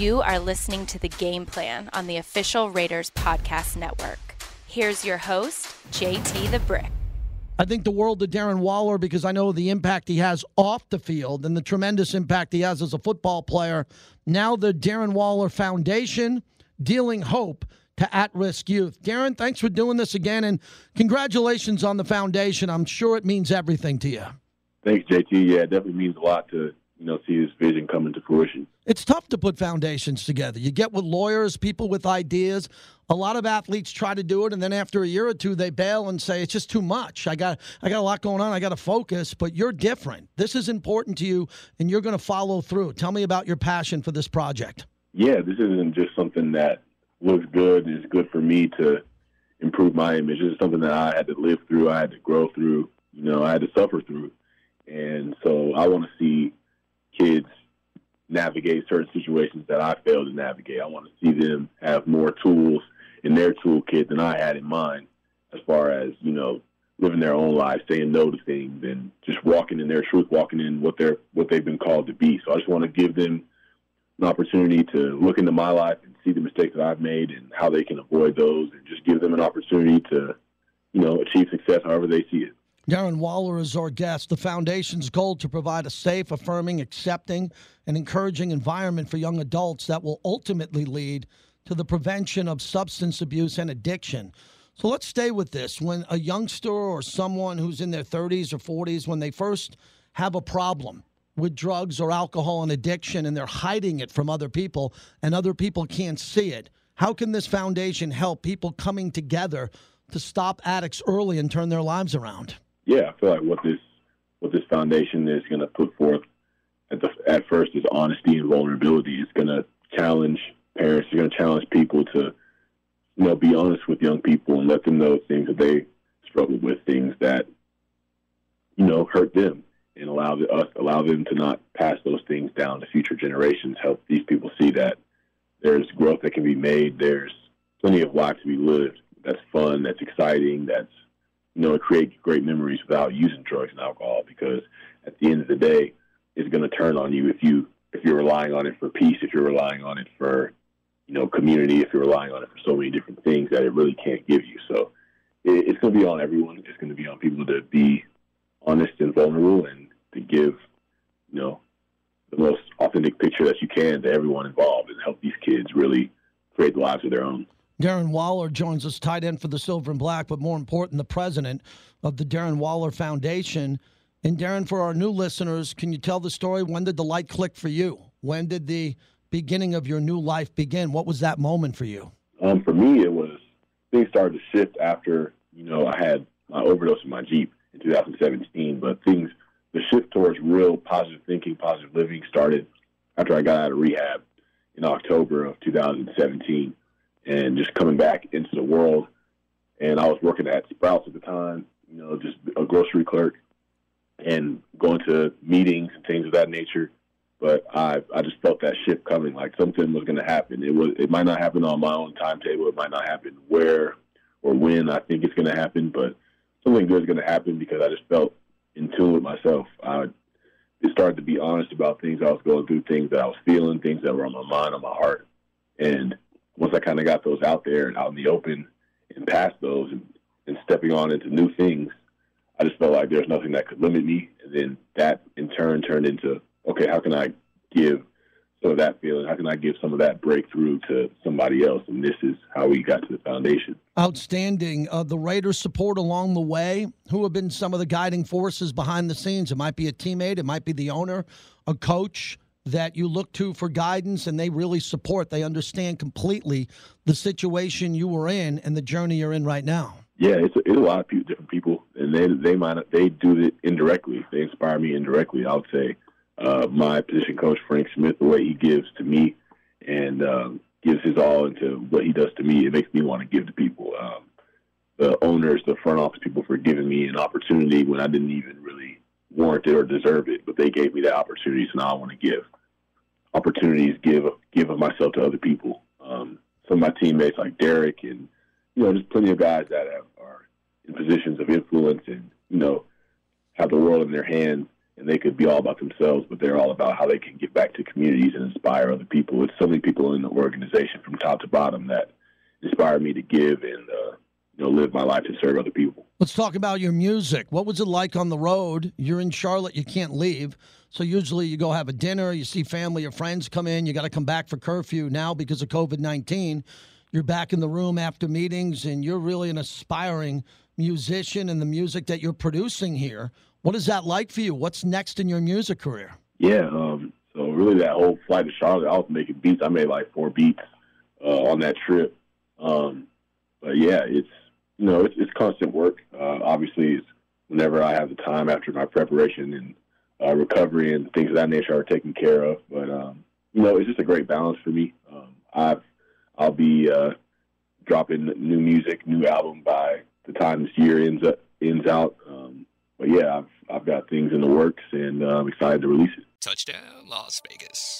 You are listening to the game plan on the official Raiders Podcast Network. Here's your host, JT the Brick. I think the world of Darren Waller because I know the impact he has off the field and the tremendous impact he has as a football player. Now, the Darren Waller Foundation dealing hope to at risk youth. Darren, thanks for doing this again and congratulations on the foundation. I'm sure it means everything to you. Thanks, JT. Yeah, it definitely means a lot to you know see this vision come into fruition. It's tough to put foundations together. You get with lawyers, people with ideas. A lot of athletes try to do it, and then after a year or two, they bail and say it's just too much. I got, I got a lot going on. I got to focus. But you're different. This is important to you, and you're going to follow through. Tell me about your passion for this project. Yeah, this isn't just something that looks good It's good for me to improve my image. This is something that I had to live through. I had to grow through. You know, I had to suffer through, and so I want to see kids navigate certain situations that I failed to navigate. I want to see them have more tools in their toolkit than I had in mine, as far as you know, living their own lives, saying no to things, and just walking in their truth, walking in what they're what they've been called to be. So I just want to give them an opportunity to look into my life and see the mistakes that I've made and how they can avoid those, and just give them an opportunity to, you know, achieve success however they see it. Darren Waller is our guest. The foundation's goal to provide a safe, affirming, accepting, and encouraging environment for young adults that will ultimately lead to the prevention of substance abuse and addiction. So let's stay with this. When a youngster or someone who's in their 30s or 40s, when they first have a problem with drugs or alcohol and addiction and they're hiding it from other people and other people can't see it, how can this foundation help people coming together to stop addicts early and turn their lives around? Yeah, I feel like what this what this foundation is going to put forth at the at first is honesty and vulnerability. It's going to challenge parents. It's going to challenge people to you know be honest with young people and let them know things that they struggle with, things that you know hurt them, and allow us allow them to not pass those things down to future generations. Help these people see that there's growth that can be made. There's plenty of life to be lived. That's fun. That's exciting. That's you know, create great memories without using drugs and alcohol. Because at the end of the day, it's going to turn on you if you if you're relying on it for peace, if you're relying on it for you know community, if you're relying on it for so many different things that it really can't give you. So it, it's going to be on everyone. It's going to be on people to be honest and vulnerable and to give you know the most authentic picture that you can to everyone involved and help these kids really create lives of their own. Darren Waller joins us, tight end for the Silver and Black, but more important, the president of the Darren Waller Foundation. And Darren, for our new listeners, can you tell the story? When did the light click for you? When did the beginning of your new life begin? What was that moment for you? Um, for me, it was things started to shift after you know I had my overdose in my Jeep in 2017. But things, the shift towards real positive thinking, positive living, started after I got out of rehab in October of 2017 and just coming back into the world. And I was working at Sprouts at the time, you know, just a grocery clerk and going to meetings and things of that nature. But I I just felt that shift coming, like something was going to happen. It was it might not happen on my own timetable. It might not happen where or when I think it's going to happen, but something good is going to happen because I just felt in tune with myself. I it started to be honest about things I was going through, things that I was feeling, things that were on my mind, on my heart, and once I kind of got those out there and out in the open and past those and, and stepping on into new things, I just felt like there's nothing that could limit me. And then that in turn turned into, okay, how can I give some of that feeling? How can I give some of that breakthrough to somebody else? And this is how we got to the foundation. Outstanding. Uh, the Raiders support along the way. Who have been some of the guiding forces behind the scenes? It might be a teammate, it might be the owner, a coach, that you look to for guidance and they really support. They understand completely the situation you were in and the journey you're in right now. Yeah, it's a, it's a lot of people, different people, and they they might they do it indirectly. They inspire me indirectly. I would say uh, my position coach Frank Smith, the way he gives to me and um, gives his all into what he does to me, it makes me want to give to people. Um, the owners, the front office people, for giving me an opportunity when I didn't even really warrant it or deserve it, but they gave me that opportunity, so now I want to give opportunities, give give of myself to other people. Um, some of my teammates like Derek and you know, there's plenty of guys that have, are in positions of influence and you know have the world in their hands and they could be all about themselves, but they're all about how they can give back to communities and inspire other people. It's so many people in the organization from top to bottom that inspire me to give and uh, you know live my life to serve other people. Let's talk about your music. What was it like on the road? You're in Charlotte, you can't leave. So usually you go have a dinner, you see family or friends come in, you got to come back for curfew. Now because of COVID-19, you're back in the room after meetings and you're really an aspiring musician and the music that you're producing here. What is that like for you? What's next in your music career? Yeah, um, so really that whole flight to Charlotte, I was making beats. I made like four beats uh, on that trip. Um, but yeah, it's know it's, it's constant work. Uh, obviously, it's whenever I have the time after my preparation and uh, recovery and things of that nature are taken care of. But um, you know, it's just a great balance for me. Um, I've I'll be uh, dropping new music, new album by the time this year ends up, ends out. Um, but yeah, I've I've got things in the works, and uh, I'm excited to release it. Touchdown, Las Vegas.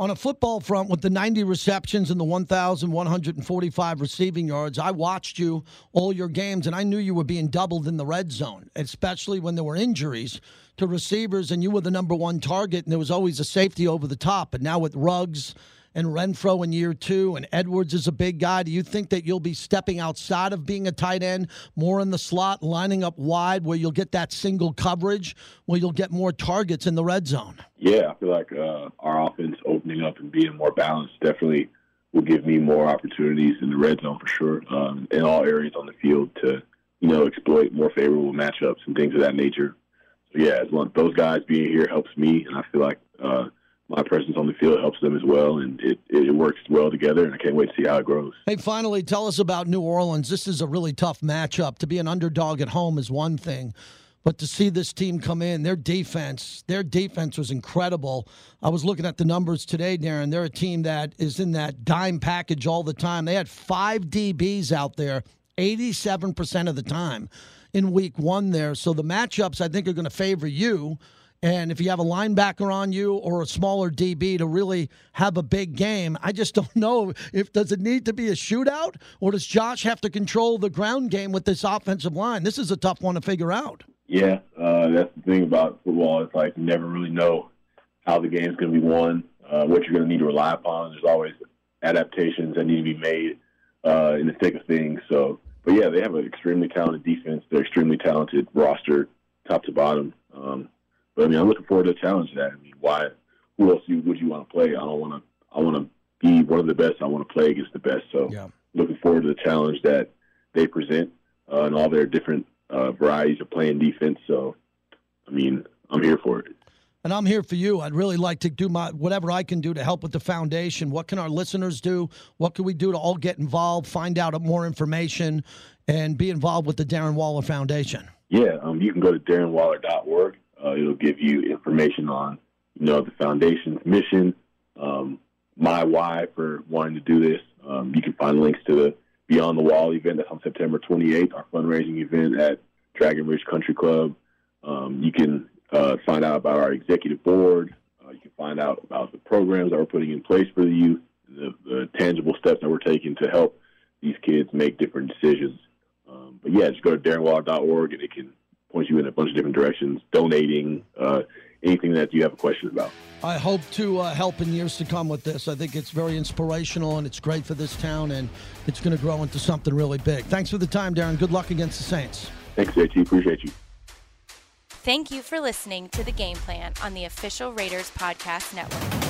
On a football front, with the 90 receptions and the 1,145 receiving yards, I watched you all your games, and I knew you were being doubled in the red zone, especially when there were injuries to receivers, and you were the number one target, and there was always a safety over the top. But now with Ruggs and Renfrow in year two, and Edwards is a big guy. Do you think that you'll be stepping outside of being a tight end, more in the slot, lining up wide, where you'll get that single coverage, where you'll get more targets in the red zone? Yeah, I feel like uh, our offense opening up and being more balanced definitely will give me more opportunities in the red zone for sure, um, in all areas on the field to you know exploit more favorable matchups and things of that nature. So yeah, as long, as those guys being here helps me, and I feel like. Uh, my presence on the field helps them as well, and it, it works well together. And I can't wait to see how it grows. Hey, finally, tell us about New Orleans. This is a really tough matchup. To be an underdog at home is one thing, but to see this team come in, their defense, their defense was incredible. I was looking at the numbers today, Darren. They're a team that is in that dime package all the time. They had five DBs out there, 87% of the time in week one there. So the matchups, I think, are going to favor you. And if you have a linebacker on you or a smaller DB to really have a big game, I just don't know if does it need to be a shootout or does Josh have to control the ground game with this offensive line? This is a tough one to figure out. Yeah, uh, that's the thing about football. It's like you never really know how the game's going to be won, uh, what you're going to need to rely upon. There's always adaptations that need to be made uh, in the thick of things. So, but yeah, they have an extremely talented defense. They're extremely talented roster, top to bottom. Um, but I mean, I'm looking forward to the challenge. That I mean, why? Who else you, would you want to play? I don't want to. I want to be one of the best. I want to play against the best. So, yeah. looking forward to the challenge that they present uh, and all their different uh, varieties of playing defense. So, I mean, I'm here for it. And I'm here for you. I'd really like to do my whatever I can do to help with the foundation. What can our listeners do? What can we do to all get involved, find out more information, and be involved with the Darren Waller Foundation? Yeah, um, you can go to darrenwaller.org. Uh, it'll give you information on, you know, the foundation's mission, um, my why for wanting to do this. Um, you can find links to the Beyond the Wall event that's on September 28th, our fundraising event at Dragon Ridge Country Club. Um, you can uh, find out about our executive board. Uh, you can find out about the programs that we're putting in place for the youth, the, the tangible steps that we're taking to help these kids make different decisions. Um, but yeah, just go to darrenwaller.org and it can point you in a bunch of different directions, donating, uh, anything that you have a question about. I hope to uh, help in years to come with this. I think it's very inspirational and it's great for this town and it's going to grow into something really big. Thanks for the time, Darren. Good luck against the Saints. Thanks, JT. Appreciate you. Thank you for listening to The Game Plan on the official Raiders Podcast Network.